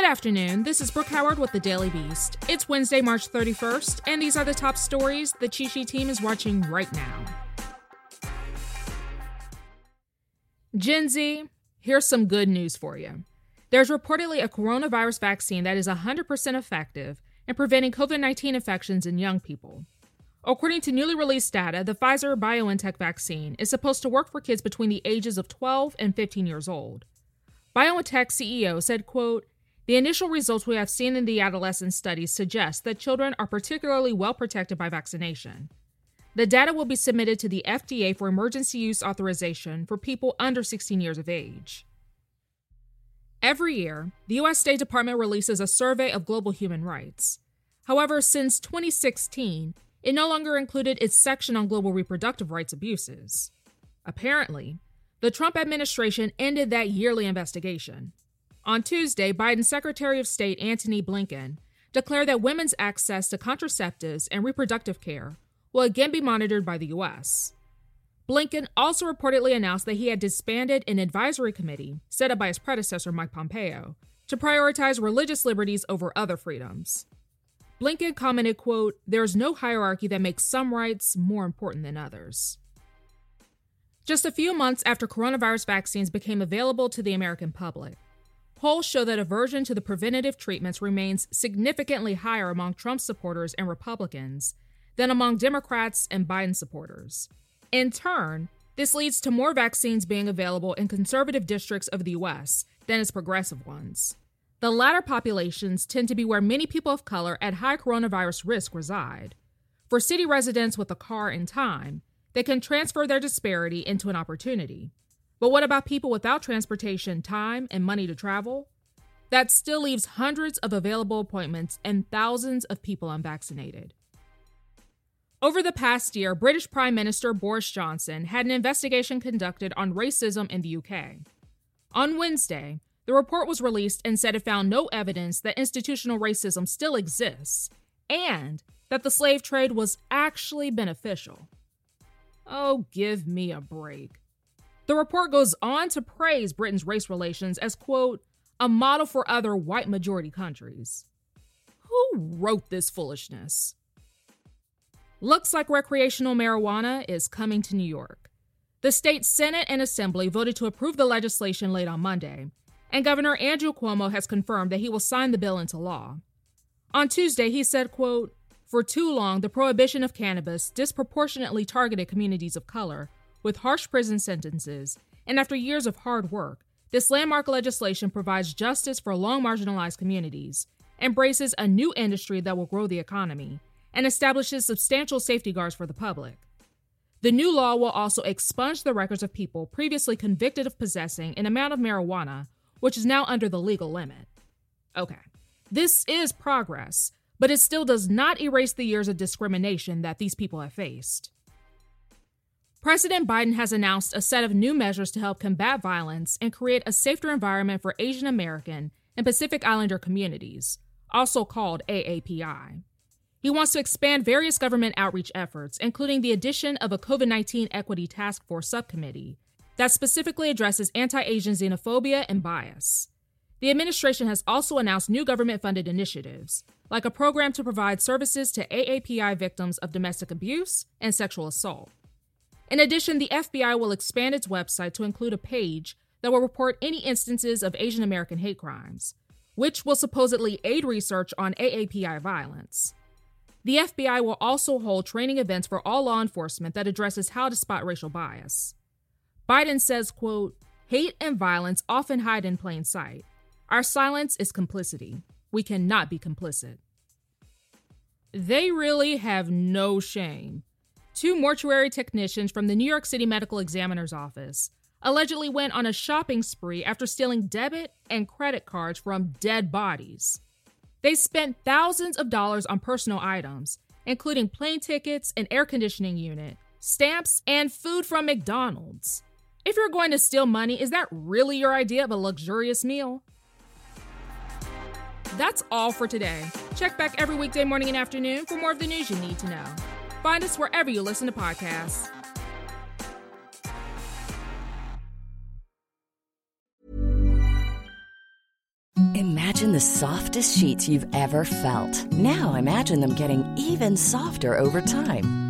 Good afternoon. This is Brooke Howard with the Daily Beast. It's Wednesday, March 31st, and these are the top stories the Cheat Sheet team is watching right now. Gen Z, here's some good news for you. There's reportedly a coronavirus vaccine that is 100% effective in preventing COVID 19 infections in young people. According to newly released data, the Pfizer BioNTech vaccine is supposed to work for kids between the ages of 12 and 15 years old. BioNTech CEO said, quote, the initial results we have seen in the adolescent studies suggest that children are particularly well protected by vaccination. The data will be submitted to the FDA for emergency use authorization for people under 16 years of age. Every year, the U.S. State Department releases a survey of global human rights. However, since 2016, it no longer included its section on global reproductive rights abuses. Apparently, the Trump administration ended that yearly investigation. On Tuesday, Biden's Secretary of State Antony Blinken declared that women's access to contraceptives and reproductive care will again be monitored by the U.S. Blinken also reportedly announced that he had disbanded an advisory committee set up by his predecessor, Mike Pompeo, to prioritize religious liberties over other freedoms. Blinken commented, quote, There's no hierarchy that makes some rights more important than others. Just a few months after coronavirus vaccines became available to the American public, polls show that aversion to the preventative treatments remains significantly higher among Trump supporters and Republicans than among Democrats and Biden supporters. In turn, this leads to more vaccines being available in conservative districts of the U.S. than its progressive ones. The latter populations tend to be where many people of color at high coronavirus risk reside. For city residents with a car and time, they can transfer their disparity into an opportunity. But what about people without transportation, time, and money to travel? That still leaves hundreds of available appointments and thousands of people unvaccinated. Over the past year, British Prime Minister Boris Johnson had an investigation conducted on racism in the UK. On Wednesday, the report was released and said it found no evidence that institutional racism still exists and that the slave trade was actually beneficial. Oh, give me a break. The report goes on to praise Britain's race relations as, quote, a model for other white majority countries. Who wrote this foolishness? Looks like recreational marijuana is coming to New York. The state Senate and Assembly voted to approve the legislation late on Monday, and Governor Andrew Cuomo has confirmed that he will sign the bill into law. On Tuesday, he said, quote, For too long, the prohibition of cannabis disproportionately targeted communities of color with harsh prison sentences, and after years of hard work, this landmark legislation provides justice for long marginalized communities, embraces a new industry that will grow the economy, and establishes substantial safety guards for the public. The new law will also expunge the records of people previously convicted of possessing an amount of marijuana, which is now under the legal limit. Okay, this is progress, but it still does not erase the years of discrimination that these people have faced. President Biden has announced a set of new measures to help combat violence and create a safer environment for Asian American and Pacific Islander communities, also called AAPI. He wants to expand various government outreach efforts, including the addition of a COVID 19 Equity Task Force subcommittee that specifically addresses anti Asian xenophobia and bias. The administration has also announced new government funded initiatives, like a program to provide services to AAPI victims of domestic abuse and sexual assault. In addition, the FBI will expand its website to include a page that will report any instances of Asian American hate crimes, which will supposedly aid research on AAPI violence. The FBI will also hold training events for all law enforcement that addresses how to spot racial bias. Biden says, quote, hate and violence often hide in plain sight. Our silence is complicity. We cannot be complicit. They really have no shame. Two mortuary technicians from the New York City Medical Examiner's Office, allegedly went on a shopping spree after stealing debit and credit cards from dead bodies. They spent thousands of dollars on personal items, including plane tickets, an air conditioning unit, stamps, and food from McDonald's. If you're going to steal money, is that really your idea of a luxurious meal? That's all for today. Check back every weekday morning and afternoon for more of the news you need to know. Find us wherever you listen to podcasts. Imagine the softest sheets you've ever felt. Now imagine them getting even softer over time.